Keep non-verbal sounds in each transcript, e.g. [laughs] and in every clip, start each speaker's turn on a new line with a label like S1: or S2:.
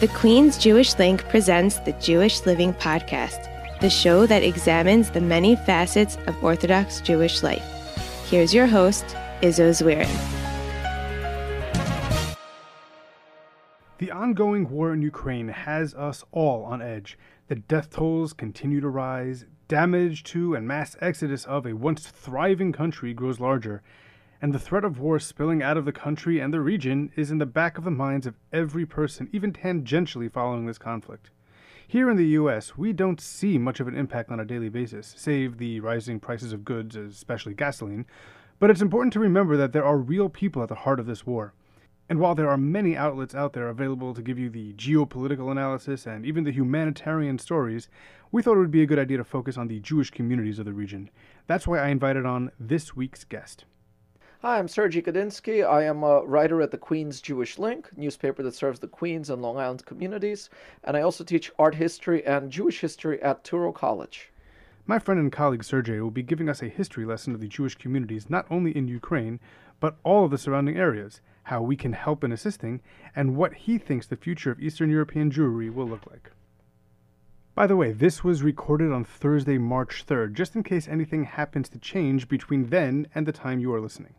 S1: The Queens Jewish Link presents the Jewish Living Podcast, the show that examines the many facets of Orthodox Jewish life. Here's your host, Izzo Zwirin.
S2: The ongoing war in Ukraine has us all on edge. The death tolls continue to rise, damage to and mass exodus of a once thriving country grows larger, and the threat of war spilling out of the country and the region is in the back of the minds of every person, even tangentially following this conflict. Here in the US, we don't see much of an impact on a daily basis, save the rising prices of goods, especially gasoline, but it's important to remember that there are real people at the heart of this war. And while there are many outlets out there available to give you the geopolitical analysis and even the humanitarian stories, we thought it would be a good idea to focus on the Jewish communities of the region. That's why I invited on this week's guest.
S3: Hi, I'm Sergey Kadinsky. I am a writer at the Queens Jewish Link, newspaper that serves the Queens and Long Island communities, and I also teach art history and Jewish history at Touro College.
S2: My friend and colleague Sergey will be giving us a history lesson of the Jewish communities not only in Ukraine, but all of the surrounding areas, how we can help in assisting, and what he thinks the future of Eastern European Jewry will look like. By the way, this was recorded on Thursday, March 3rd, just in case anything happens to change between then and the time you are listening.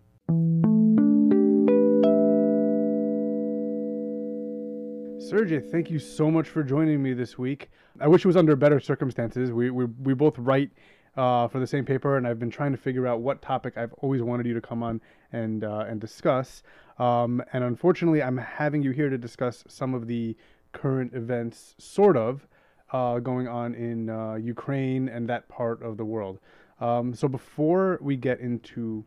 S2: Sergey, thank you so much for joining me this week. I wish it was under better circumstances. We we, we both write uh, for the same paper, and I've been trying to figure out what topic I've always wanted you to come on and uh, and discuss. Um, and unfortunately, I'm having you here to discuss some of the current events, sort of, uh, going on in uh, Ukraine and that part of the world. Um, so before we get into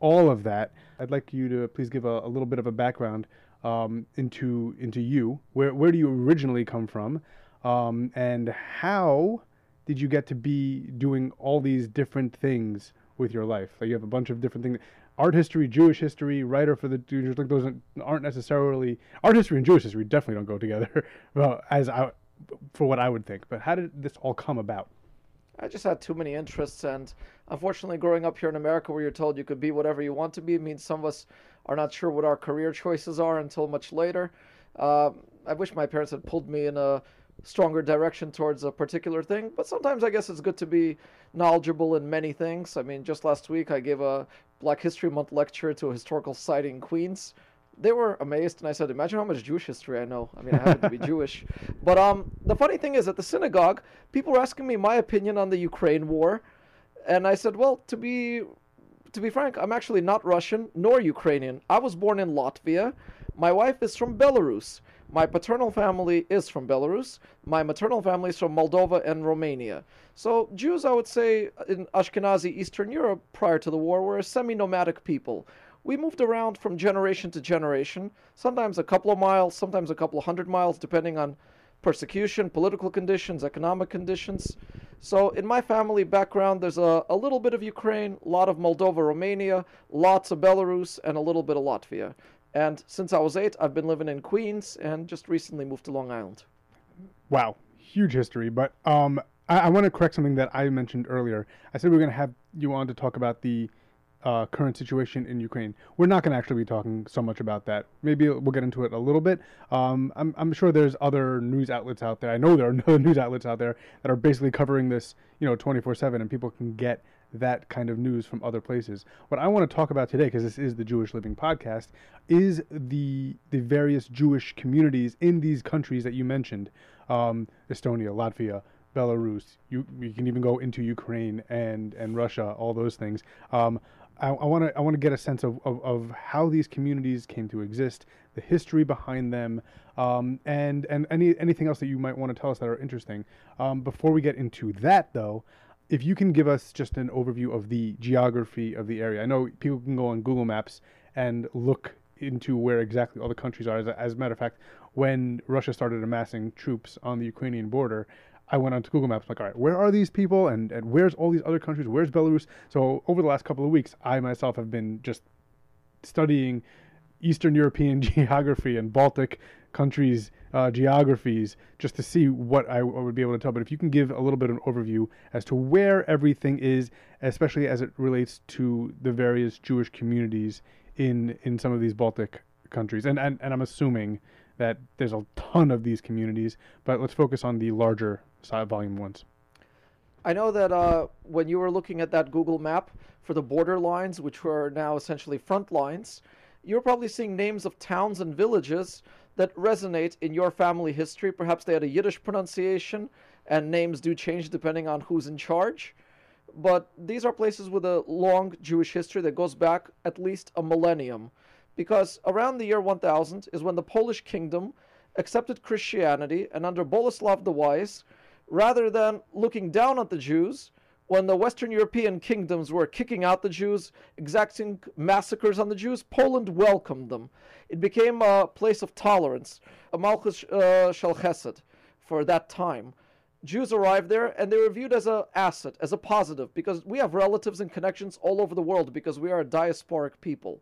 S2: all of that, I'd like you to please give a, a little bit of a background um, into into you. Where where do you originally come from, um, and how did you get to be doing all these different things with your life? Like you have a bunch of different things. Art history, Jewish history, writer for the Jewish like those aren't necessarily art history and Jewish history definitely don't go together. [laughs] well, as I, for what I would think. But how did this all come about?
S3: I just had too many interests, and unfortunately, growing up here in America, where you're told you could be whatever you want to be, means some of us are not sure what our career choices are until much later. Uh, I wish my parents had pulled me in a stronger direction towards a particular thing, but sometimes I guess it's good to be knowledgeable in many things. I mean, just last week I gave a Black History Month lecture to a historical site in Queens, they were amazed, and I said, "Imagine how much Jewish history I know." I mean, I happen to be Jewish, [laughs] but um, the funny thing is, at the synagogue, people were asking me my opinion on the Ukraine war, and I said, "Well, to be, to be frank, I'm actually not Russian nor Ukrainian. I was born in Latvia. My wife is from Belarus. My paternal family is from Belarus. My maternal family is from Moldova and Romania. So Jews, I would say, in Ashkenazi Eastern Europe prior to the war, were a semi-nomadic people." We moved around from generation to generation, sometimes a couple of miles, sometimes a couple of hundred miles, depending on persecution, political conditions, economic conditions. So, in my family background, there's a, a little bit of Ukraine, a lot of Moldova, Romania, lots of Belarus, and a little bit of Latvia. And since I was eight, I've been living in Queens and just recently moved to Long Island.
S2: Wow, huge history. But um, I, I want to correct something that I mentioned earlier. I said we are going to have you on to talk about the uh, current situation in Ukraine. We're not going to actually be talking so much about that. Maybe we'll get into it a little bit. Um, I'm, I'm sure there's other news outlets out there. I know there are [laughs] other news outlets out there that are basically covering this, you know, 24/7, and people can get that kind of news from other places. What I want to talk about today, because this is the Jewish Living Podcast, is the the various Jewish communities in these countries that you mentioned, um, Estonia, Latvia, Belarus. You you can even go into Ukraine and and Russia, all those things. Um, I want to I want to get a sense of, of, of, how these communities came to exist, the history behind them, um, and and any anything else that you might want to tell us that are interesting. Um, before we get into that, though, if you can give us just an overview of the geography of the area. I know people can go on Google Maps and look into where exactly all the countries are. As a, as a matter of fact, when Russia started amassing troops on the Ukrainian border, I went onto Google Maps, like, all right, where are these people, and and where's all these other countries? Where's Belarus? So over the last couple of weeks, I myself have been just studying Eastern European [laughs] geography and Baltic countries' uh, geographies just to see what I, I, would be able to tell. But if you can give a little bit of an overview as to where everything is, especially as it relates to the various Jewish communities in in some of these Baltic countries, and and, and I'm assuming that there's a ton of these communities, but let's focus on the larger side volume ones.
S3: I know that uh, when you were looking at that Google map for the border lines, which were now essentially front lines, you're probably seeing names of towns and villages that resonate in your family history. Perhaps they had a Yiddish pronunciation, and names do change depending on who's in charge. But these are places with a long Jewish history that goes back at least a millennium. Because around the year 1000 is when the Polish kingdom accepted Christianity, and under Boleslav the Wise, rather than looking down at the Jews, when the Western European kingdoms were kicking out the Jews, exacting massacres on the Jews, Poland welcomed them. It became a place of tolerance, a Malchus uh, Shel Chesed for that time. Jews arrived there and they were viewed as an asset, as a positive, because we have relatives and connections all over the world because we are a diasporic people.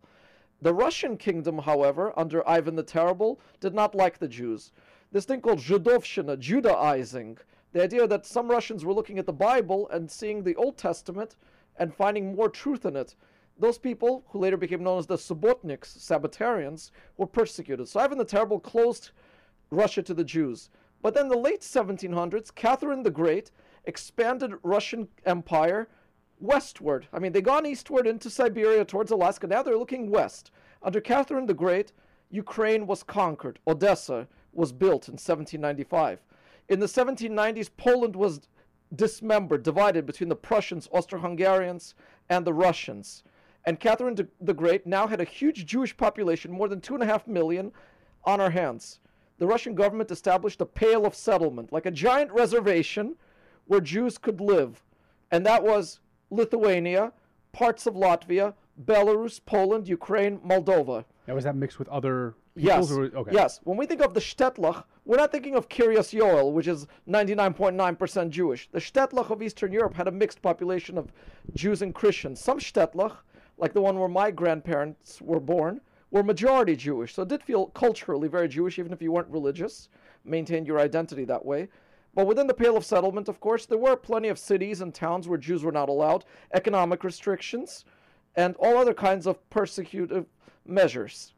S3: The Russian kingdom, however, under Ivan the Terrible, did not like the Jews. This thing called Judovshina, Judaizing, the idea that some Russians were looking at the Bible and seeing the Old Testament and finding more truth in it. Those people, who later became known as the Subotniks, Sabbatarians, were persecuted. So Ivan the Terrible closed Russia to the Jews. But then the late 1700s, Catherine the Great expanded Russian Empire westward. I mean, they've gone eastward into Siberia towards Alaska. Now they're looking west. Under Catherine the Great, Ukraine was conquered. Odessa was built in 1795. In the 1790s, Poland was dismembered, divided between the Prussians, Austro Hungarians, and the Russians. And Catherine the Great now had a huge Jewish population, more than two and a half million, on her hands. The Russian government established a pale of settlement, like a giant reservation where Jews could live. And that was Lithuania, parts of Latvia, Belarus, Poland, Ukraine, Moldova.
S2: Now, was that mixed with other
S3: Yes.
S2: Or, okay.
S3: Yes. When we think of the Shtetlach, we're not thinking of Kiryas Yoel, which is 99.9% Jewish. The Shtetlach of Eastern Europe had a mixed population of Jews and Christians. Some Shtetlach, like the one where my grandparents were born, were majority Jewish. So it did feel culturally very Jewish, even if you weren't religious, maintained your identity that way. But within the Pale of Settlement, of course, there were plenty of cities and towns where Jews were not allowed, economic restrictions, and all other kinds of persecutive measures.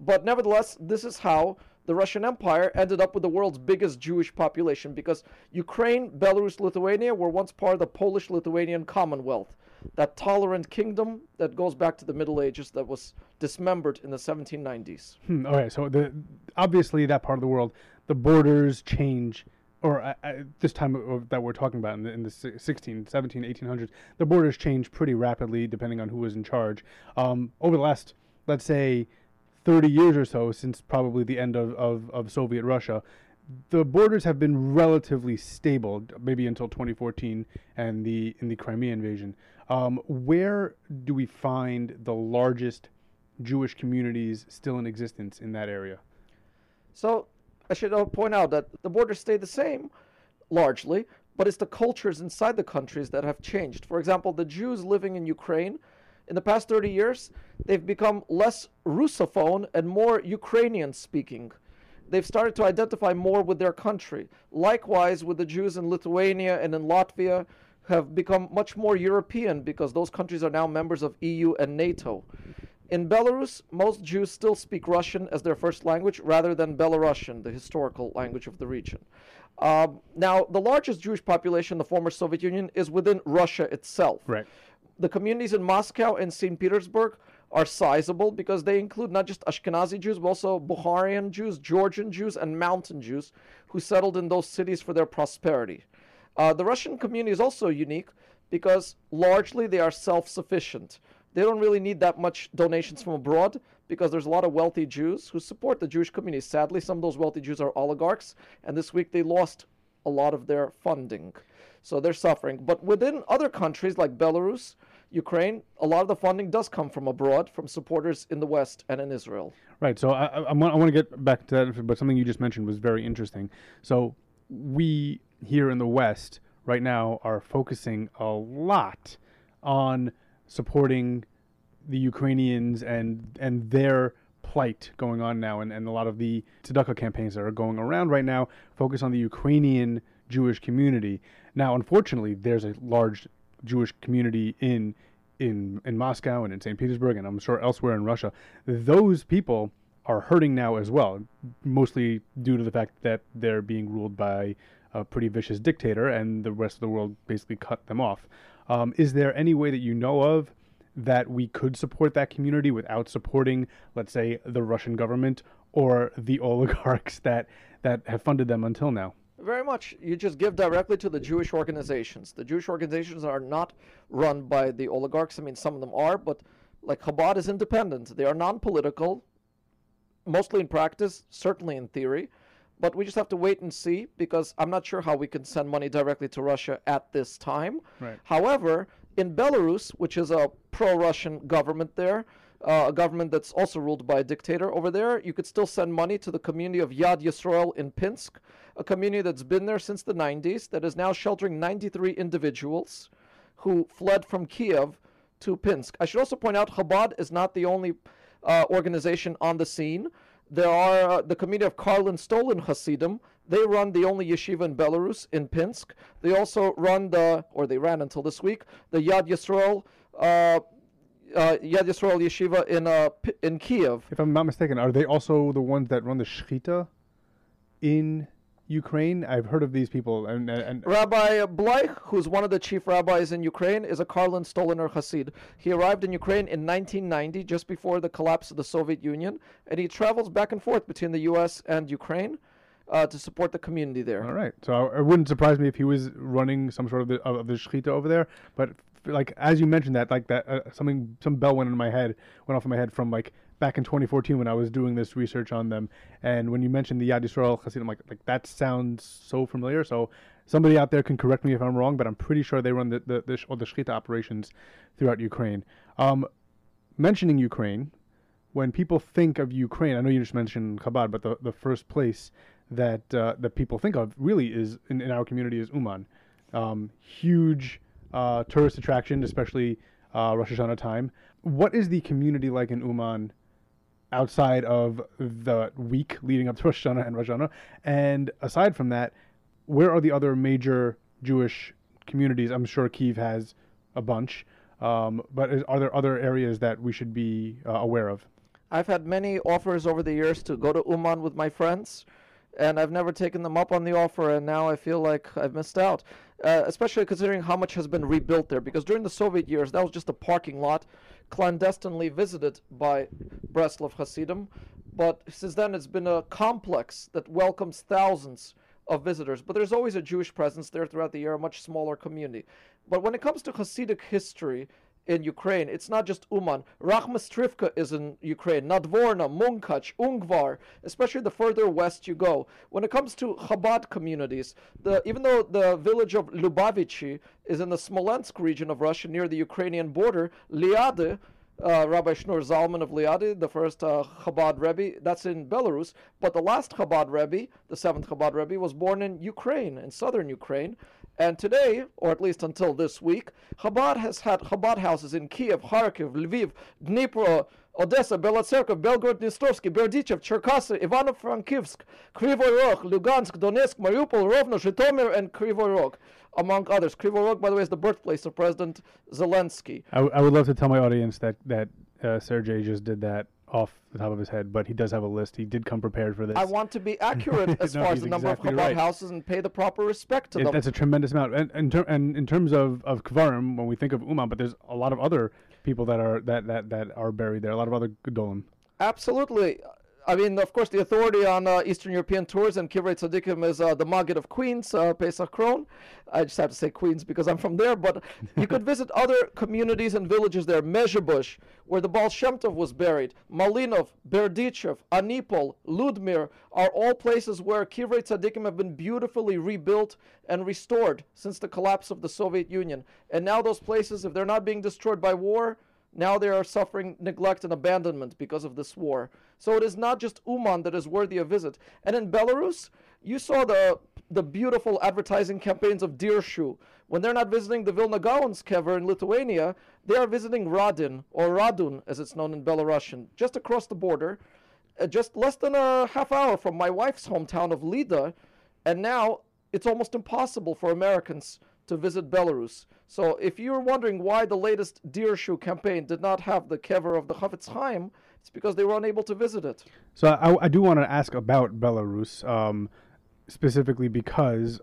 S3: But nevertheless, this is how the Russian Empire ended up with the world's biggest Jewish population because Ukraine, Belarus, Lithuania were once part of the Polish Lithuanian Commonwealth, that tolerant kingdom that goes back to the Middle Ages that was dismembered in the 1790s.
S2: Hmm, okay, so the obviously that part of the world, the borders change, or this time of, that we're talking about in the, in the 16, 17, 1800s, the borders changed pretty rapidly depending on who was in charge. Um, over the last, let's say, 30 years or so since probably the end of, of, of Soviet Russia, the borders have been relatively stable, maybe until 2014 and the in the Crimea invasion. Um, where do we find the largest Jewish communities still in existence in that area?
S3: So I should uh, point out that the borders stay the same largely, but it's the cultures inside the countries that have changed. For example, the Jews living in Ukraine, in the past 30 years, they've become less Russophone and more Ukrainian speaking. They've started to identify more with their country. Likewise, with the Jews in Lithuania and in Latvia, have become much more European because those countries are now members of EU and NATO. In Belarus, most Jews still speak Russian as their first language rather than Belarusian, the historical language of the region. Um, now, the largest Jewish population in the former Soviet Union is within Russia itself.
S2: Right.
S3: The communities in Moscow and St. Petersburg are sizable because they include not just Ashkenazi Jews, but also Bukharian Jews, Georgian Jews, and Mountain Jews who settled in those cities for their prosperity. Uh, the Russian community is also unique because largely they are self sufficient. They don't really need that much donations from abroad because there's a lot of wealthy Jews who support the Jewish community. Sadly, some of those wealthy Jews are oligarchs, and this week they lost a lot of their funding. So they're suffering. But within other countries like Belarus, Ukraine, a lot of the funding does come from abroad, from supporters in the West and in Israel.
S2: Right. So I, I, I want to get back to that, but something you just mentioned was very interesting. So we here in the West right now are focusing a lot on supporting the Ukrainians and and their plight going on now, and, and a lot of the tzedakah campaigns that are going around right now focus on the Ukrainian Jewish community. Now, unfortunately, there's a large Jewish community in in in Moscow and in St. Petersburg, and I'm sure elsewhere in Russia. Those people are hurting now as well, mostly due to the fact that they're being ruled by a pretty vicious dictator, and the rest of the world basically cut them off. Um, is there any way that you know of that we could support that community without supporting, let's say, the Russian government or the [laughs] oligarchs that that have funded them until now?
S3: Very much. You just give directly to the Jewish organizations. The Jewish organizations are not run by the oligarchs. I mean, some of them are, but like Chabad is independent. They are non political, mostly in practice, certainly in theory. But we just have to wait and see because I'm not sure how we can send money directly to Russia at this time.
S2: Right.
S3: However, in Belarus, which is a pro Russian government there, uh, a government that's also ruled by a dictator over there, you could still send money to the community of Yad Yisrael in Pinsk, a community that's been there since the 90s, that is now sheltering 93 individuals who fled from Kiev to Pinsk. I should also point out Chabad is not the only uh, organization on the scene. There are uh, the community of Karlin Stolin Hasidim. They run the only yeshiva in Belarus, in Pinsk. They also run the, or they ran until this week, the Yad Yisrael, uh, uh, Yad Yisrael yeshiva in uh, in Kiev.
S2: If I'm not mistaken, are they also the ones that run the Shechita in Ukraine? I've heard of these people, and, and
S3: Rabbi Bleich, who's one of the chief rabbis in Ukraine, is a Karlin Stoliner Hasid. He arrived in Ukraine in 1990, just before the collapse of the Soviet Union, and he travels back and forth between the U.S. and Ukraine uh, to support the community there.
S2: All right. So it wouldn't surprise me if he was running some sort of the, of the shechita over there. But like as you mentioned that, like that, uh, something some bell went in my head, went off in my head from like back in 2014 when I was doing this research on them. And when you mentioned the Yad Yisrael I'm like like that sounds so familiar. So somebody out there can correct me if I'm wrong, but I'm pretty sure they run the the the, or the shechita operations throughout Ukraine. Um, mentioning Ukraine, when people think of Ukraine, I know you just mentioned Chabad, but the, the first place that uh, that people think of really is in, in our community is Uman. Um, huge uh, tourist attraction, especially uh, Rosh Hashanah time. What is the community like in Uman outside of the week leading up to Rosh Hashanah and Rosh Hashanah? And aside from that, where are the other major Jewish communities? I'm sure Kiev has a bunch, um, but is, are there other areas that we should be uh, aware of?
S3: I've had many offers over the years to go to Uman with my friends, and I've never taken them up on the offer, and now I feel like I've missed out. Uh, especially considering how much has been rebuilt there, because during the Soviet years, that was just a parking lot, clandestinely visited by Breslov Hasidim. But since then, it's been a complex that welcomes thousands of visitors. But there's always a Jewish presence there throughout the year, a much smaller community. But when it comes to Hasidic history, in Ukraine. It's not just Uman. Rakhmastrivka is in Ukraine. Nadvorna, Munkach, Ungvar, especially the further west you go. When it comes to Chabad communities, the, even though the village of Lubavichi is in the Smolensk region of Russia near the Ukrainian border, Liadi, uh, Rabbi Shneur Zalman of Liadi, the first uh, Chabad Rebbe, that's in Belarus. But the last Chabad Rebbe, the seventh Chabad Rebbe, was born in Ukraine, in southern Ukraine. And today, or at least until this week, Chabad has had Chabad houses in Kiev, Kharkiv, Lviv, Dnipro, Odessa, Belotserka, Belgorod, Dnistrovsky, Berdichev, Cherkasy, Ivano-Frankivsk, Krivoy Rog, Lugansk, Donetsk, Mariupol, Rovno, Zhytomyr, and Krivoy Rog, among others. Krivoy Rog, by the way, is the birthplace of President Zelensky.
S2: I, w- I would love to tell my audience that that uh, Sergey just did that off the top of his head, but he does have a list. He did come prepared for this.
S3: I want to be [laughs] accurate as
S2: No,
S3: far as the number
S2: exactly
S3: of Chabad
S2: right.
S3: houses and pay the proper respect to
S2: It-
S3: them.
S2: that's a tremendous amount. And, and, ter- and in terms of, of Kvarim, when we think of Uman, but there's a lot of other people that are that, that, that are buried there. A lot of other Gedolim.
S3: Absolutely. I mean, of course, the authority on uh, Eastern European tours and Kivrei Tzaddikim is uh, the Maggid of Queens, uh, Pesach Krohn. I just have to say Queens because I'm from there, but you could [laughs] visit other communities and villages there. Mezhebush, where the Baal Shem Tov was buried, Malinov, Berdichev, Anipol, Ludmir are all places where Kivrei Tzaddikim have been beautifully rebuilt and restored since the collapse of the Soviet Union. And now those places, if they're not being destroyed by war, now they are suffering neglect and abandonment because of this war. So it is not just Uman that is worthy of visit. And in Belarus, you saw the the beautiful advertising campaigns of Dirshu. When they're not visiting the Vilna Gaon's kever in Lithuania, they are visiting Radin or Radun, as it's known in Belarusian, just across the border, uh, just less than a half hour from my wife's hometown of Lida. And now it's almost impossible for Americans to visit Belarus. So if you're wondering why the latest Dirshu campaign did not have the kever of the Chafetz Chaim, it's because they were unable to visit it.
S2: So I, I do want to ask about Belarus, um, specifically because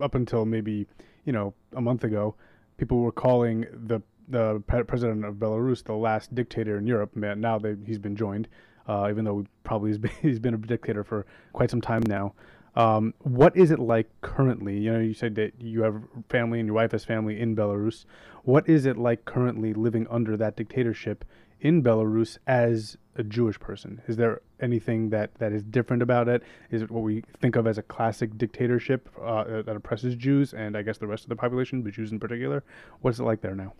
S2: up until maybe you know a month ago, people were calling the the president of Belarus the last dictator in Europe. Man, now they, he's been joined, uh, even though probably he's been, [laughs] he's been a dictator for quite some time now. Um, what is it like currently? You know, you said that you have family and your wife has family in Belarus. What is it like currently living under that dictatorship in Belarus as a Jewish person? Is there anything that, that is different about it? Is it what we think of as a classic dictatorship uh, that oppresses Jews and I guess the rest of the population, but Jews in particular? What's it like there now?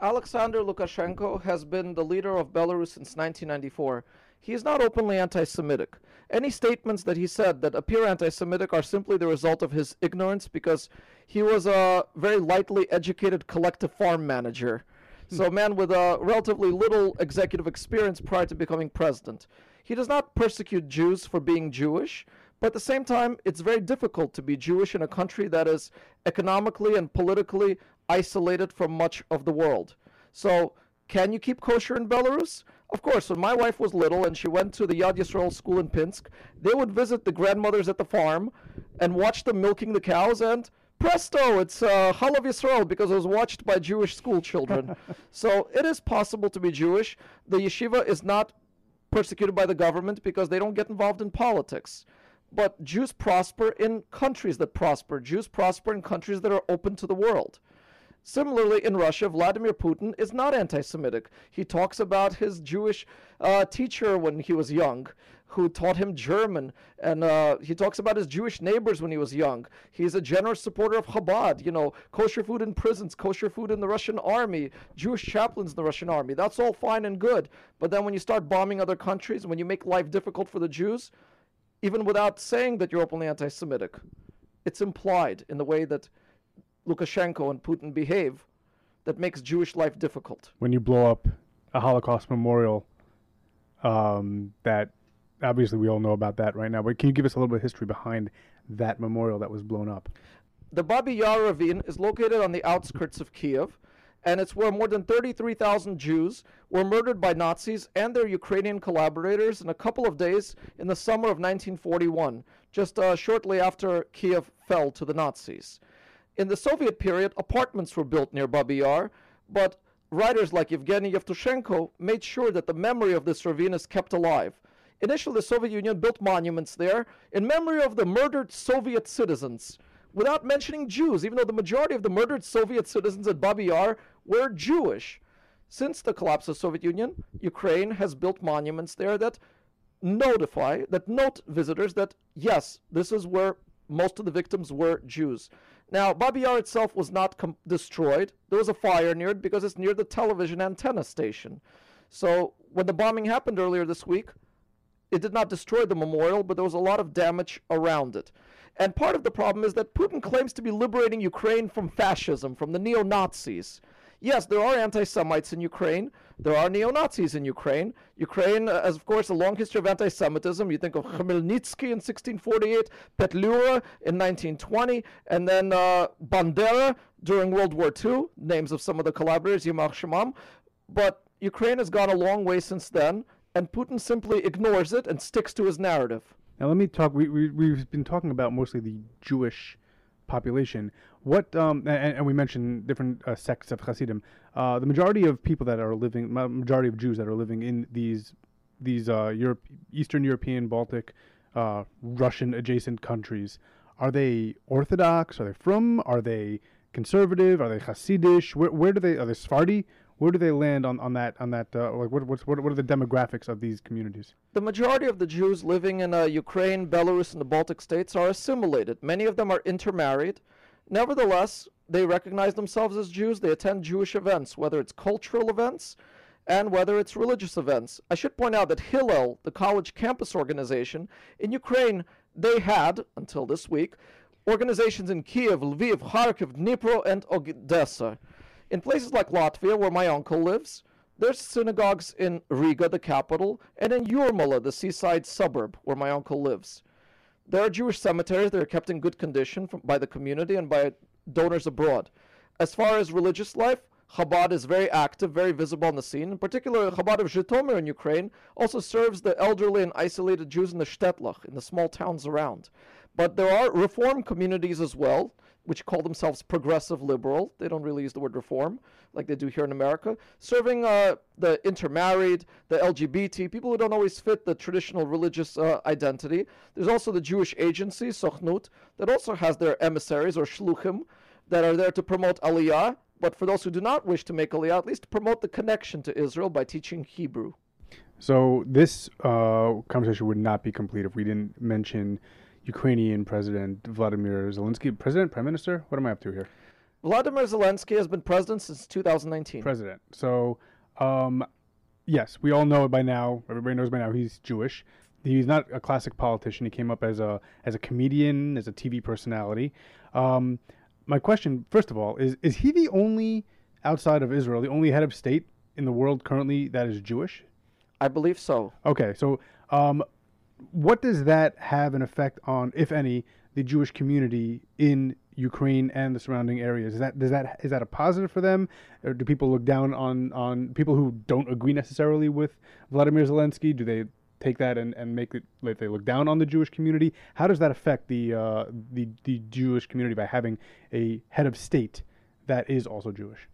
S3: Alexander Lukashenko has been the leader of Belarus since 1994. He is not openly anti Semitic. Any statements that he said that appear anti Semitic are simply the result of his ignorance because he was a very lightly educated collective farm manager. Hmm. So, a man with a relatively little executive experience prior to becoming president. He does not persecute Jews for being Jewish, but at the same time, it's very difficult to be Jewish in a country that is economically and politically isolated from much of the world. So, can you keep kosher in Belarus? Of course, when my wife was little and she went to the Yad Yisrael school in Pinsk, they would visit the grandmothers at the farm and watch them milking the cows, and presto, it's uh, Chalav Yisrael because it was watched by Jewish school children. [laughs] so it is possible to be Jewish. The yeshiva is not persecuted by the government because they don't get involved in politics. But Jews prosper in countries that prosper. Jews prosper in countries that are open to the world. Similarly, in Russia, Vladimir Putin is not anti Semitic. He talks about his Jewish uh, teacher when he was young, who taught him German, and uh, he talks about his Jewish neighbors when he was young. He's a generous supporter of Chabad, you know, kosher food in prisons, kosher food in the Russian army, Jewish chaplains in the Russian army. That's all fine and good. But then when you start bombing other countries, when you make life difficult for the Jews, even without saying that you're openly anti Semitic, it's implied in the way that Lukashenko and Putin behave that makes Jewish life difficult.
S2: When you blow up a Holocaust memorial, um, that obviously we all know about that right now, but can you give us a little bit of history behind that memorial that was blown up?
S3: The Babi Yar ravine is located on the outskirts of Kiev, and it's where more than 33,000 Jews were murdered by Nazis and their Ukrainian collaborators in a couple of days in the summer of 1941, just uh, shortly after Kiev fell to the Nazis. In the Soviet period, apartments were built near Babi Yar, but writers like Evgeny Yevtushenko made sure that the memory of this ravine is kept alive. Initially, the Soviet Union built monuments there in memory of the murdered Soviet citizens, without mentioning Jews, even though the majority of the murdered Soviet citizens at Babi Yar were Jewish. Since the collapse of the Soviet Union, Ukraine has built monuments there that notify, that note visitors that, yes, this is where most of the victims were Jews. Now, Babi Yar itself was not com- destroyed. There was a fire near it because it's near the television antenna station. So, when the bombing happened earlier this week, it did not destroy the memorial, but there was a lot of damage around it. And part of the problem is that Putin claims to be liberating Ukraine from fascism, from the neo Nazis. Yes, there are anti Semites in Ukraine. There are neo Nazis in Ukraine. Ukraine uh, has, of course, a long history of anti Semitism. You think of Khmelnytsky in 1648, Petlura in 1920, and then uh, Bandera during World War II, names of some of the collaborators, Yamach Shemam. But Ukraine has gone a long way since then, and Putin simply ignores it and sticks to his narrative.
S2: Now, let me talk. We, we, we've been talking about mostly the Jewish population. What um, and, and we mentioned different uh, sects of Hasidim. Uh, the majority of people that are living, majority of Jews that are living in these these uh, Europe, Eastern European, Baltic, uh, Russian adjacent countries, are they Orthodox? Are they from? Are they conservative? Are they Hasidish? Where, where do they? Are they Sephardi? Where do they land on, on that on that uh, like what what's, what what are the demographics of these communities?
S3: The majority of the Jews living in uh, Ukraine, Belarus, and the Baltic states are assimilated. Many of them are intermarried. Nevertheless, they recognize themselves as Jews. They attend Jewish events, whether it's cultural events and whether it's religious events. I should point out that Hillel, the college campus organization in Ukraine, they had until this week organizations in Kiev, Lviv, Kharkiv, Dnipro, and Odessa. In places like Latvia, where my uncle lives, there's synagogues in Riga, the capital, and in Yurmala, the seaside suburb where my uncle lives. There are Jewish cemeteries that are kept in good condition from, by the community and by donors abroad. As far as religious life, Chabad is very active, very visible on the scene. In particular, Chabad of Zhytomyr in Ukraine also serves the elderly and isolated Jews in the Shtetlach, in the small towns around. But there are reform communities as well, which call themselves progressive liberal. They don't really use the word reform like they do here in America, serving uh, the intermarried, the LGBT, people who don't always fit the traditional religious uh, identity. There's also the Jewish agency, Sochnut, that also has their emissaries or shluchim that are there to promote Aliyah, but for those who do not wish to make Aliyah, at least promote the connection to Israel by teaching Hebrew.
S2: So this uh, conversation would not be complete if we didn't mention Ukrainian President Vladimir Zelensky. President, Prime Minister? What am I up to here?
S3: Vladimir Zelensky has been president since 2019.
S2: President. So, um, yes, we all know it by now. Everybody knows by now he's Jewish. He's not a classic politician. He came up as a as a comedian, as a TV personality. Um, my question, first of all, is is he the only outside of Israel, the only head of state in the world currently that is Jewish?
S3: I believe so.
S2: Okay, so um, what does that have an effect on, if any, the Jewish community in Ukraine and the surrounding areas? Is that does that is that a positive for them, or do people look down on on people who don't agree necessarily with Vladimir Zelensky? Do they take that and, and make it like they look down on the Jewish community? How does that affect the uh, the the Jewish community by having a head of state that is also Jewish?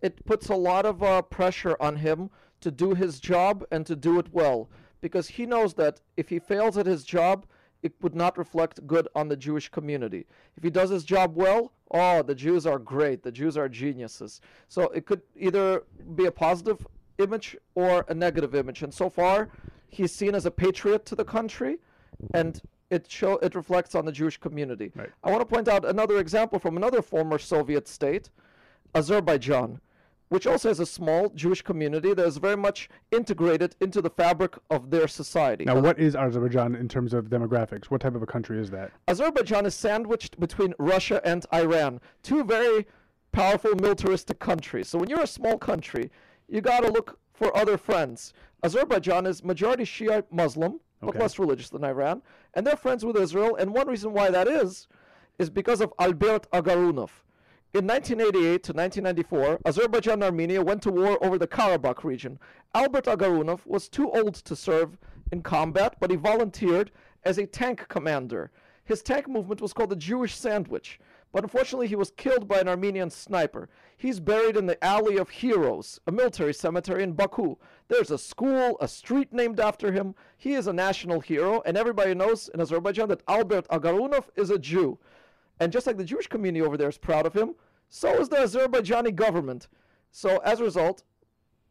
S3: It puts a lot of uh, pressure on him to do his job and to do it well because he knows that if he fails at his job, it would not reflect good on the Jewish community. If he does his job well, oh, the Jews are great, the Jews are geniuses. So it could either be a positive image or a negative image. And so far, he's seen as a patriot to the country, and it show it reflects on the Jewish community.
S2: Right.
S3: I want to point out another example from another former Soviet state, Azerbaijan which also has a small Jewish community that is very much integrated into the fabric of their society.
S2: Now, what is Azerbaijan in terms of demographics? What type of a country is that?
S3: Azerbaijan is sandwiched between Russia and Iran, two very powerful militaristic countries. So when you're a small country, you got to look for other friends. Azerbaijan is majority Shia Muslim, but less religious than Iran, and they're friends with Israel. And one reason why that is, is because of Albert Agarunov. In 1988 to 1994, Azerbaijan and Armenia went to war over the Karabakh region. Albert Agarunov was too old to serve in combat, but he volunteered as a tank commander. His tank movement was called the Jewish Sandwich, but unfortunately he was killed by an Armenian sniper. He's buried in the Alley of Heroes, a military cemetery in Baku. There's a school, a street named after him. He is a national hero, and everybody knows in Azerbaijan that Albert Agarunov is a Jew. And just like the Jewish community over there is proud of him, so is the Azerbaijani government. So as a result,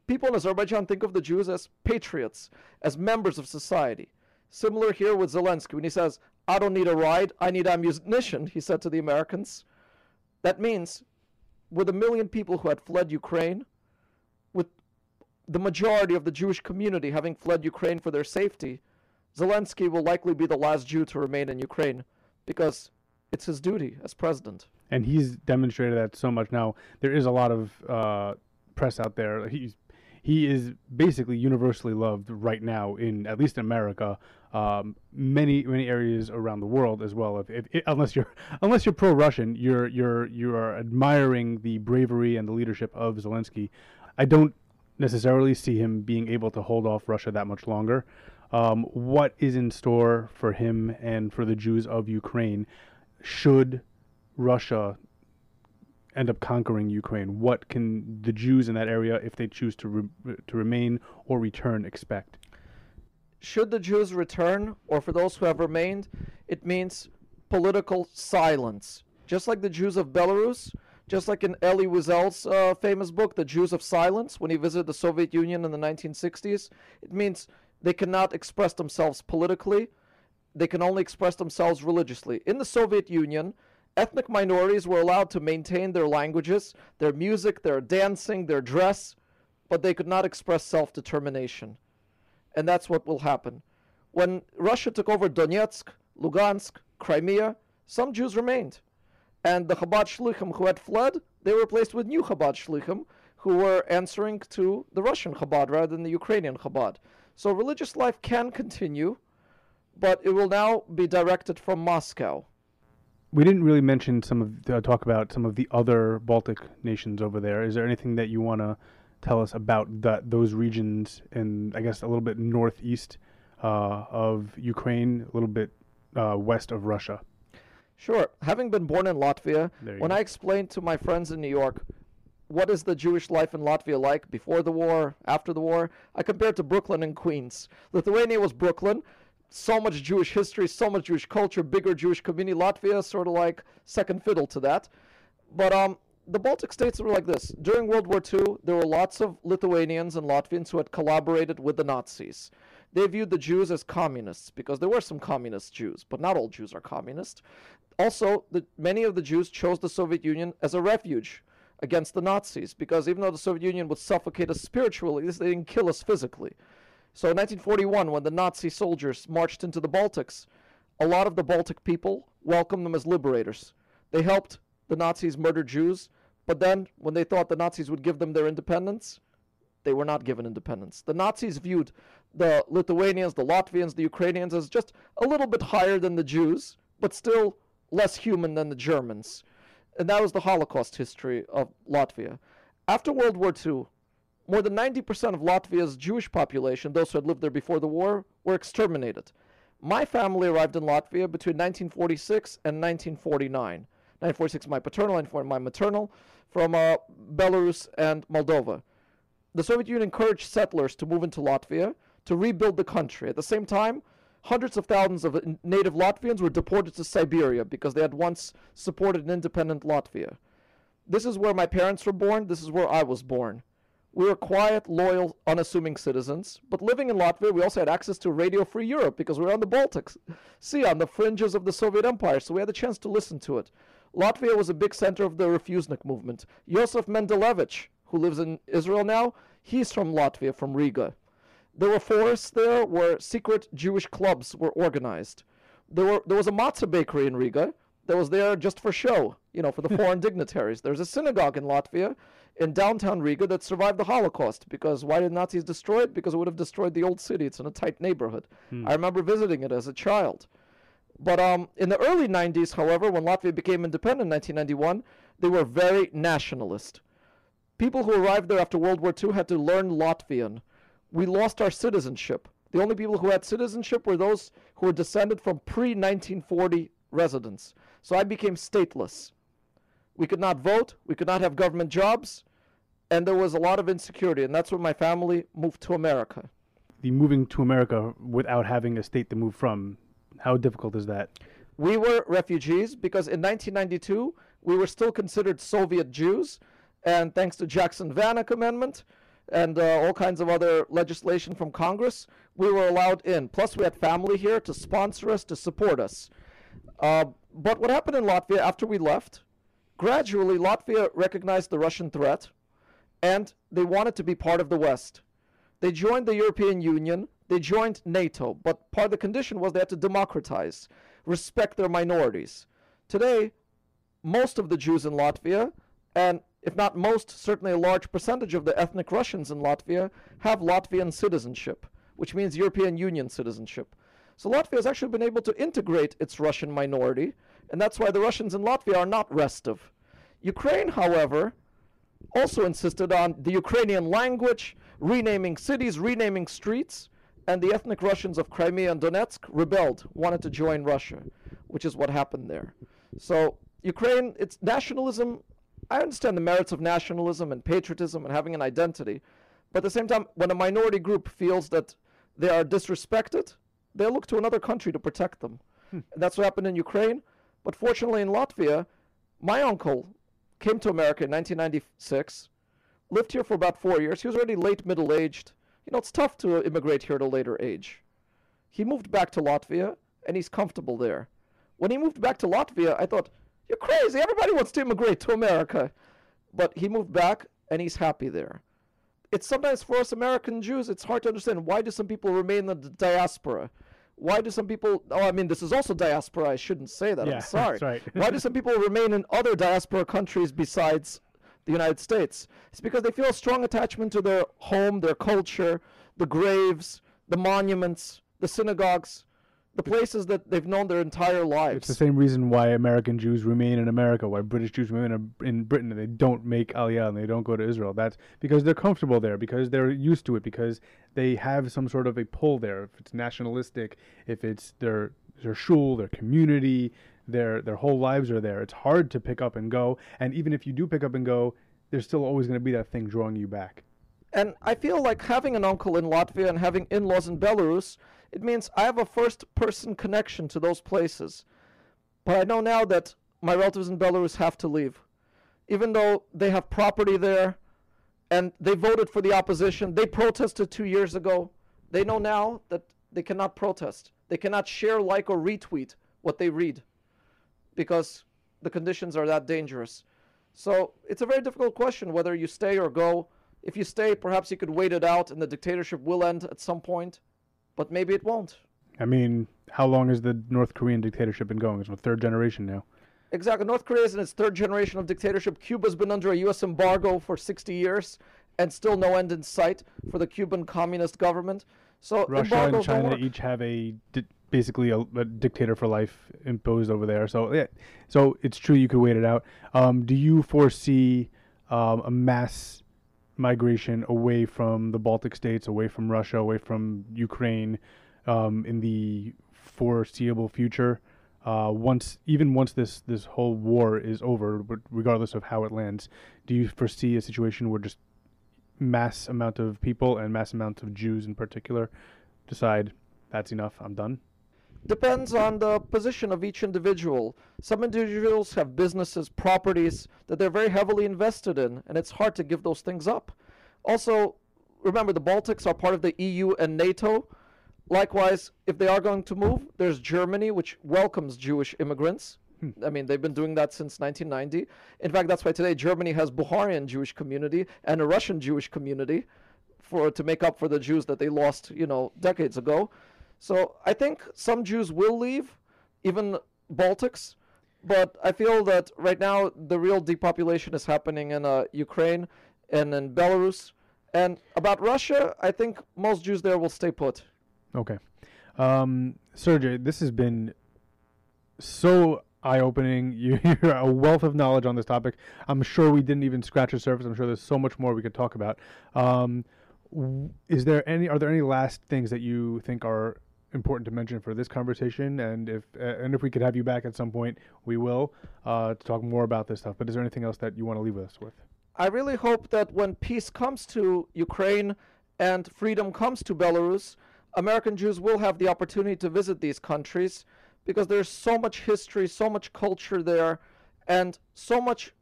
S3: people in Azerbaijan think of the Jews as patriots, as members of society. Similar here with Zelensky when he says, I don't need a ride, I need ammunition, he said to the Americans. That means with a million people who had fled Ukraine, with the majority of the Jewish community having fled Ukraine for their safety, Zelensky will likely be the last Jew to remain in Ukraine because it's his duty as president.
S2: and he's demonstrated that so much now. There is a lot of uh, press out there. He's he is basically universally loved right now in at least in America, um, many many areas around the world as well. If, if, unless you're [laughs] unless you're pro-Russian, you're you're you are admiring the bravery and the leadership of Zelensky. I don't necessarily see him being able to hold off Russia that much longer. Um, what is in store for him and for the Jews of Ukraine? Should Russia end up conquering Ukraine, what can the Jews in that area, if they choose to re- to remain or return, expect?
S3: Should the Jews return, or for those who have remained, it means political silence. Just like the Jews of Belarus, just like in Elie Wiesel's uh, famous book, The Jews of Silence, when he visited the Soviet Union in the 1960s, it means they cannot express themselves politically, they can only express themselves religiously. In the Soviet Union, ethnic minorities were allowed to maintain their languages, their music, their dancing, their dress, but they could not express self determination. And that's what will happen. When Russia took over Donetsk, Lugansk, Crimea, some Jews remained. And the Chabad Shluchim who had fled, they were replaced with new Chabad Shluchim who were answering to the Russian Chabad rather than the Ukrainian Chabad. So religious life can continue, but it will now be directed from Moscow.
S2: we didn't really mention some of the, talk about some of the other Baltic nations over there. Is there anything that you want to tell us about that those regions and I guess a little bit northeast uh, of Ukraine, a little bit uh, west of Russia?
S3: Sure. Having been born in Latvia, when
S2: go.
S3: I explained to my friends in New York what is the Jewish life in Latvia like before the war, after the war, I compared to Brooklyn and Queens. Lithuania was Brooklyn, so much Jewish history, so much Jewish culture, bigger Jewish community. Latvia sort of like second fiddle to that. But um, the Baltic states were like this. During World War II, there were lots of Lithuanians and Latvians who had collaborated with the Nazis. They viewed the Jews as communists because there were some communist Jews, but not all Jews are communist. Also, the, many of the Jews chose the Soviet Union as a refuge against the Nazis because even though the Soviet Union would suffocate us spiritually, they didn't kill us physically. So in 1941, when the Nazi soldiers marched into the Baltics, a lot of the Baltic people welcomed them as liberators. They helped the Nazis murder Jews, but then when they thought the Nazis would give them their independence, they were not given independence. The Nazis viewed the Lithuanians, the Latvians, the Ukrainians as just a little bit higher than the Jews, but still less human than the Germans. And that was the Holocaust history of Latvia. After World War II, more than 90% of Latvia's Jewish population, those who had lived there before the war, were exterminated. My family arrived in Latvia between 1946 and 1949. 1946, my paternal, 1940, my maternal, from uh, Belarus and Moldova. The Soviet Union encouraged settlers to move into Latvia to rebuild the country. At the same time, hundreds of thousands of native Latvians were deported to Siberia because they had once supported an independent Latvia. This is where my parents were born. This is where I was born. We were quiet, loyal, unassuming citizens. But living in Latvia, we also had access to Radio Free Europe because we were on the Baltic Sea, on the fringes of the Soviet Empire, so we had a chance to listen to it. Latvia was a big center of the Refusenik movement. Yosef Mendelevich, who lives in Israel now, he's from Latvia, from Riga. There were forests there where secret Jewish clubs were organized. There were there was a matzah bakery in Riga that was there just for show, you know, for the [laughs] foreign dignitaries. There's a synagogue in Latvia, in downtown Riga, that survived the Holocaust. Because why did Nazis destroy it? Because it would have destroyed the old city. It's in a tight neighborhood. I remember visiting it as a child. But um, in the early 90s, however, when Latvia became independent in 1991, they were very nationalist. People who arrived there after World War II had to learn Latvian. We lost our citizenship. The only people who had citizenship were those who were descended from pre 1940 residents. So I became stateless. We could not vote, we could not have government jobs, and there was a lot of insecurity. And that's when my family moved to America.
S2: The moving to America without having a state to move from, how difficult is that?
S3: We were refugees because in 1992 we were still considered Soviet Jews, and thanks to Jackson Vanik Amendment and uh, all kinds of other legislation from Congress, we were allowed in. Plus, we had family here to sponsor us, to support us. Uh, but what happened in Latvia after we left? Gradually, Latvia recognized the Russian threat, and they wanted to be part of the West. They joined the European Union, they joined NATO, but part of the condition was they had to democratize, respect their minorities. Today, most of the Jews in Latvia, and if not most, certainly a large percentage of the ethnic Russians in Latvia, have Latvian citizenship, which means European Union citizenship. So Latvia has actually been able to integrate its Russian minority, and that's why the Russians in Latvia are not restive. Ukraine, however, also insisted on the Ukrainian language, renaming cities, renaming streets, and the ethnic Russians of Crimea and Donetsk rebelled, wanted to join Russia, which is what happened there. So, Ukraine, it's nationalism. I understand the merits of nationalism and patriotism and having an identity, but at the same time, when a minority group feels that they are disrespected, they look to another country to protect them. Hmm. And that's what happened in Ukraine. But fortunately, in Latvia, my uncle came to America in 1996, lived here for about four years. He was already late middle aged. You know, it's tough to immigrate here at a later age. He moved back to Latvia, and he's comfortable there. When he moved back to Latvia, I thought, you're crazy. Everybody wants to immigrate to America. But he moved back, and he's happy there. It's sometimes for us American Jews, it's hard to understand why do some people remain in the diaspora? Why do some people? Oh, I mean, this is also diaspora. I shouldn't say that.
S2: Yeah, [laughs]
S3: I'm sorry.
S2: that's right.
S3: why do some people remain in other diaspora countries besides the United States? It's because they feel a strong attachment to their home, their culture, the graves, the monuments, the synagogues. The places that they've known their entire lives.
S2: It's the same reason why American Jews remain in America, why British Jews remain in- in Britain, and they don't make Aliyah and they don't go to Israel. That's because they're comfortable there, because they're used to it, because they have some sort of a pull there. If it's nationalistic, if it's their their shul, their community, their their whole lives are there. It's hard to pick up and go, and even if you do pick up and go, there's still always going to be that thing drawing you back.
S3: And I feel like having an uncle in Latvia and having in laws in Belarus, it means I have a first person connection to those places. But I know now that my relatives in Belarus have to leave. Even though they have property there and they voted for the opposition, they protested two years ago. They know now that they cannot protest. They cannot share, like, or retweet what they read because the conditions are that dangerous. So it's a very difficult question whether you stay or go. If you stay, perhaps you could wait it out and the dictatorship will end at some point, but maybe it won't.
S2: I mean, how long has the North Korean dictatorship been going? It's the third generation now.
S3: Exactly. North Korea is in its third generation of dictatorship. Cuba's been under a U.S. embargo for 60 years, and still no end in sight for the Cuban communist government. So
S2: Russia and China each have a di- basically a, a dictator for life imposed over there. So yeah, so it's true you could wait it out. Um, do you foresee um, a mass migration away from the Baltic states, away from Russia, away from Ukraine, um, in the foreseeable future? Uh, once, even once this this whole war is over, regardless of how it lands, do you foresee a situation where just mass amount of people and mass amounts of Jews in particular decide that's enough, I'm done?
S3: Depends on the position of each individual. Some individuals have businesses, properties that they're very heavily invested in, and it's hard to give those things up. Also, remember the Baltics are part of the EU and NATO. Likewise, if they are going to move, there's Germany, which welcomes Jewish immigrants. Hmm. I mean, they've been doing that since 1990. In fact, that's why today Germany has Bukharian Jewish community and a Russian Jewish community for to make up for the Jews that they lost, you know, decades ago. So I think some Jews will leave, even Baltics, but I feel that right now the real depopulation is happening in uh, Ukraine and in Belarus. And about Russia, I think most Jews there will stay put.
S2: Okay. Um, Sergey, this has been so eye opening. [laughs] You're a wealth of knowledge on this topic. I'm sure we didn't even scratch the surface. I'm sure there's so much more we could talk about. Um, is there any? Are there any last things that you think are important to mention for this conversation? And if and if we could have you back at some point, we will uh, to talk more about this stuff. But is there anything else that you want to leave us with?
S3: I really hope that when peace comes to Ukraine and freedom comes to Belarus, American Jews will have the opportunity to visit these countries because there's so much history, so much culture there, and so much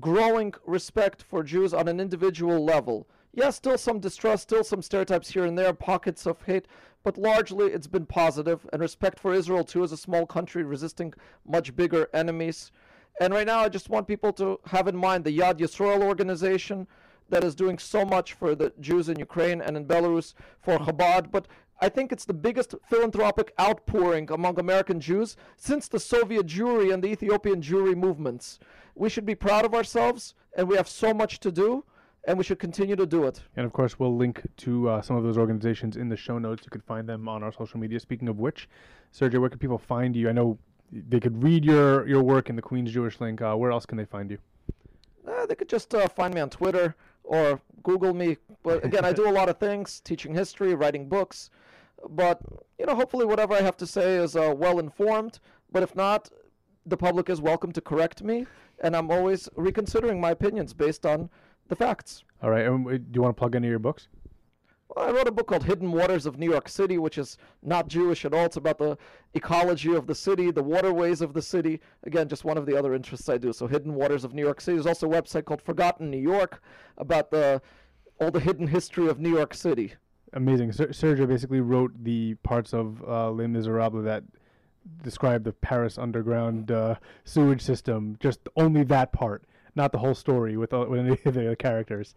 S3: growing respect for Jews on an individual level. Yes, still some distrust, still some stereotypes here and there, pockets of hate, but largely it's been positive, and respect for Israel too as a small country resisting much bigger enemies. And right now, I just want people to have in mind the Yad Yisrael organization that is doing so much for the Jews in Ukraine and in Belarus for Chabad. But I think it's the biggest philanthropic outpouring among American Jews since the Soviet Jewry and the Ethiopian Jewry movements. We should be proud of ourselves, and we have so much to do, and we should continue to do it.
S2: And of course, we'll link to uh, some of those organizations in the show notes. You can find them on our social media. Speaking of which, Sergey, where can people find you? I know they could read your, your work in the Queens Jewish Link. Uh, where else can they find you?
S3: Uh, they could just uh, find me on Twitter or Google me. But [laughs] again, I do a lot of things teaching history, writing books. But, you know, hopefully whatever I have to say is uh, well informed. But if not, the public is welcome to correct me. And I'm always reconsidering my opinions based on the facts.
S2: All right. And uh, do you want to plug any of your books?
S3: Well, I wrote a book called Hidden Waters of New York City, which is not Jewish at all. It's about the ecology of the city, the waterways of the city. Again, just one of the other interests I do. So, Hidden Waters of New York City. There's also a website called Forgotten New York about the all the hidden history of New York City.
S2: Amazing. Ser- Sergey basically wrote the parts of uh, Les Miserables that describe the Paris underground uh, sewage system. Just only that part, not the whole story with, uh, with any [laughs] of the characters.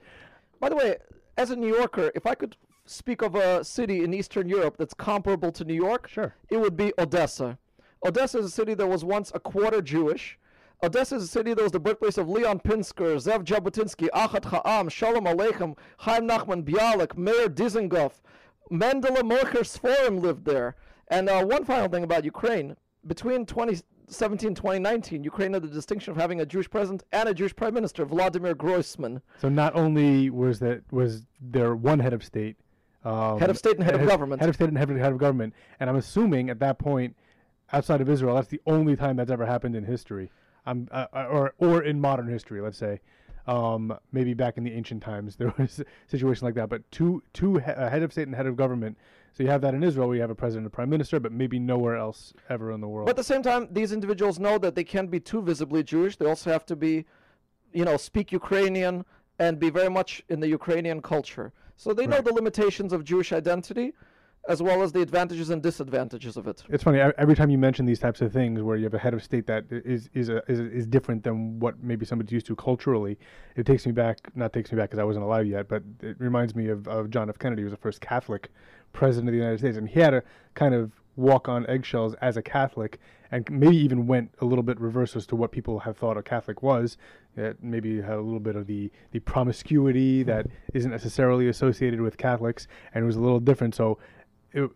S3: By the way, as a New Yorker, if I could speak of a city in Eastern Europe that's comparable to New York,
S2: Sure.
S3: it would be Odessa. Odessa is a city that was once a quarter Jewish. Odessa is a city that was the birthplace of Leon Pinsker, Zev Jabotinsky, Achad Ha'am, Shalom Aleichem, Chaim Nachman Bialik, Meir Dizengoff, Mendele Mocher Sforim lived there. And uh, one final thing about Ukraine between 2017 2019, Ukraine had the distinction of having a Jewish president and a Jewish prime minister, Vladimir Groisman.
S2: So not only was that was there one head of state, um,
S3: Head of state and head of government.
S2: head of state and head of, head of government, and I'm assuming at that point, outside of Israel, that's the only time that's ever happened in history, um, uh, uh, or or in modern history, let's say. Um, maybe back in the ancient times [laughs] there was a situation like that, but two two he- uh, head of state and head of government. So you have that in Israel, where you have a president and prime minister, but maybe nowhere else ever in the world.
S3: But at the same time, these individuals know that they can't be too visibly Jewish. They also have to be, you know, speak Ukrainian and be very much in the Ukrainian culture. So they know the limitations of Jewish identity as well as the advantages and disadvantages of it.
S2: It's funny every time you mention these types of things, where you have a head of state that is is a, is, is different than what maybe somebody's used to culturally. It takes me back, not takes me back because I wasn't alive yet, but it reminds me of, of John F. Kennedy, who was the first Catholic president of the United States, and he had a kind of walk on eggshells as a Catholic, and maybe even went a little bit reverse as to what people have thought a Catholic was. It maybe had a little bit of the the promiscuity that isn't necessarily associated with Catholics, and it was a little different. So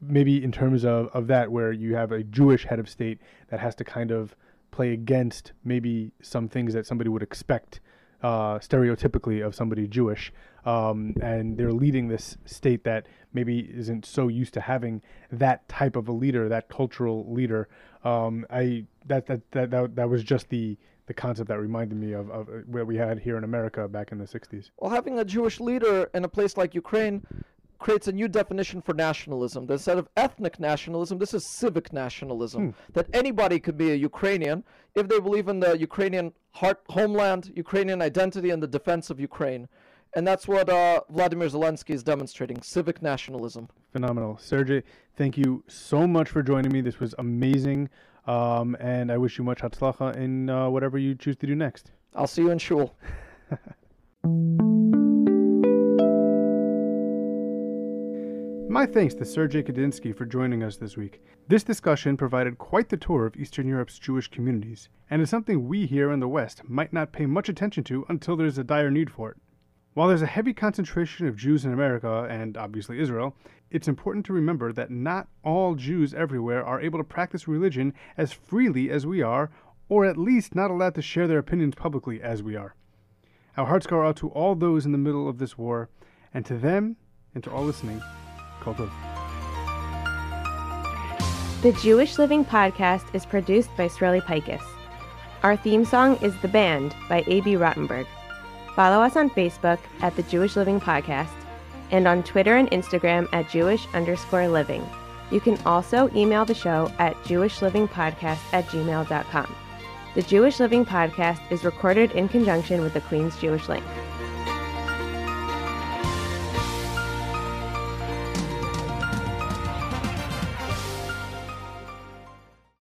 S2: maybe in terms of, of that, where you have a Jewish head of state that has to kind of play against maybe some things that somebody would expect uh, stereotypically of somebody Jewish, um, and they're leading this state that maybe isn't so used to having that type of a leader, that cultural leader. Um, I that, that that that that was just the the concept that reminded me of, of uh, what we had here in America back in the '60s.
S3: Well, having a Jewish leader in a place like Ukraine creates a new definition for nationalism. That Instead of ethnic nationalism, this is civic nationalism. That anybody could be a Ukrainian if they believe in the Ukrainian heart, homeland, Ukrainian identity, and the defense of Ukraine. And that's what uh, Vladimir Zelensky is demonstrating civic nationalism.
S2: Phenomenal. Sergey, thank you so much for joining me. This was amazing. Um, and I wish you much hatzlacha in uh, whatever you choose to do next.
S3: I'll see you in shul. [laughs]
S2: My thanks to Sergey Kadinsky for joining us this week. This discussion provided quite the tour of Eastern Europe's Jewish communities, and is something we here in the West might not pay much attention to until there's a dire need for it. While there's a heavy concentration of Jews in America, and obviously Israel, it's important to remember that not all Jews everywhere are able to practice religion as freely as we are, or at least not allowed to share their opinions publicly as we are. Our hearts go out to all those in the middle of this war, and to them, and to all listening, Tov.
S1: The Jewish Living Podcast is produced by Sreli Pikus. Our theme song is The Band by A.B. Rottenberg. Follow us on Facebook at The Jewish Living Podcast and on Twitter and Instagram at Jewish underscore living. You can also email the show at jewishlivingpodcast at gmail.com. The Jewish Living Podcast is recorded in conjunction with the Queens Jewish Link.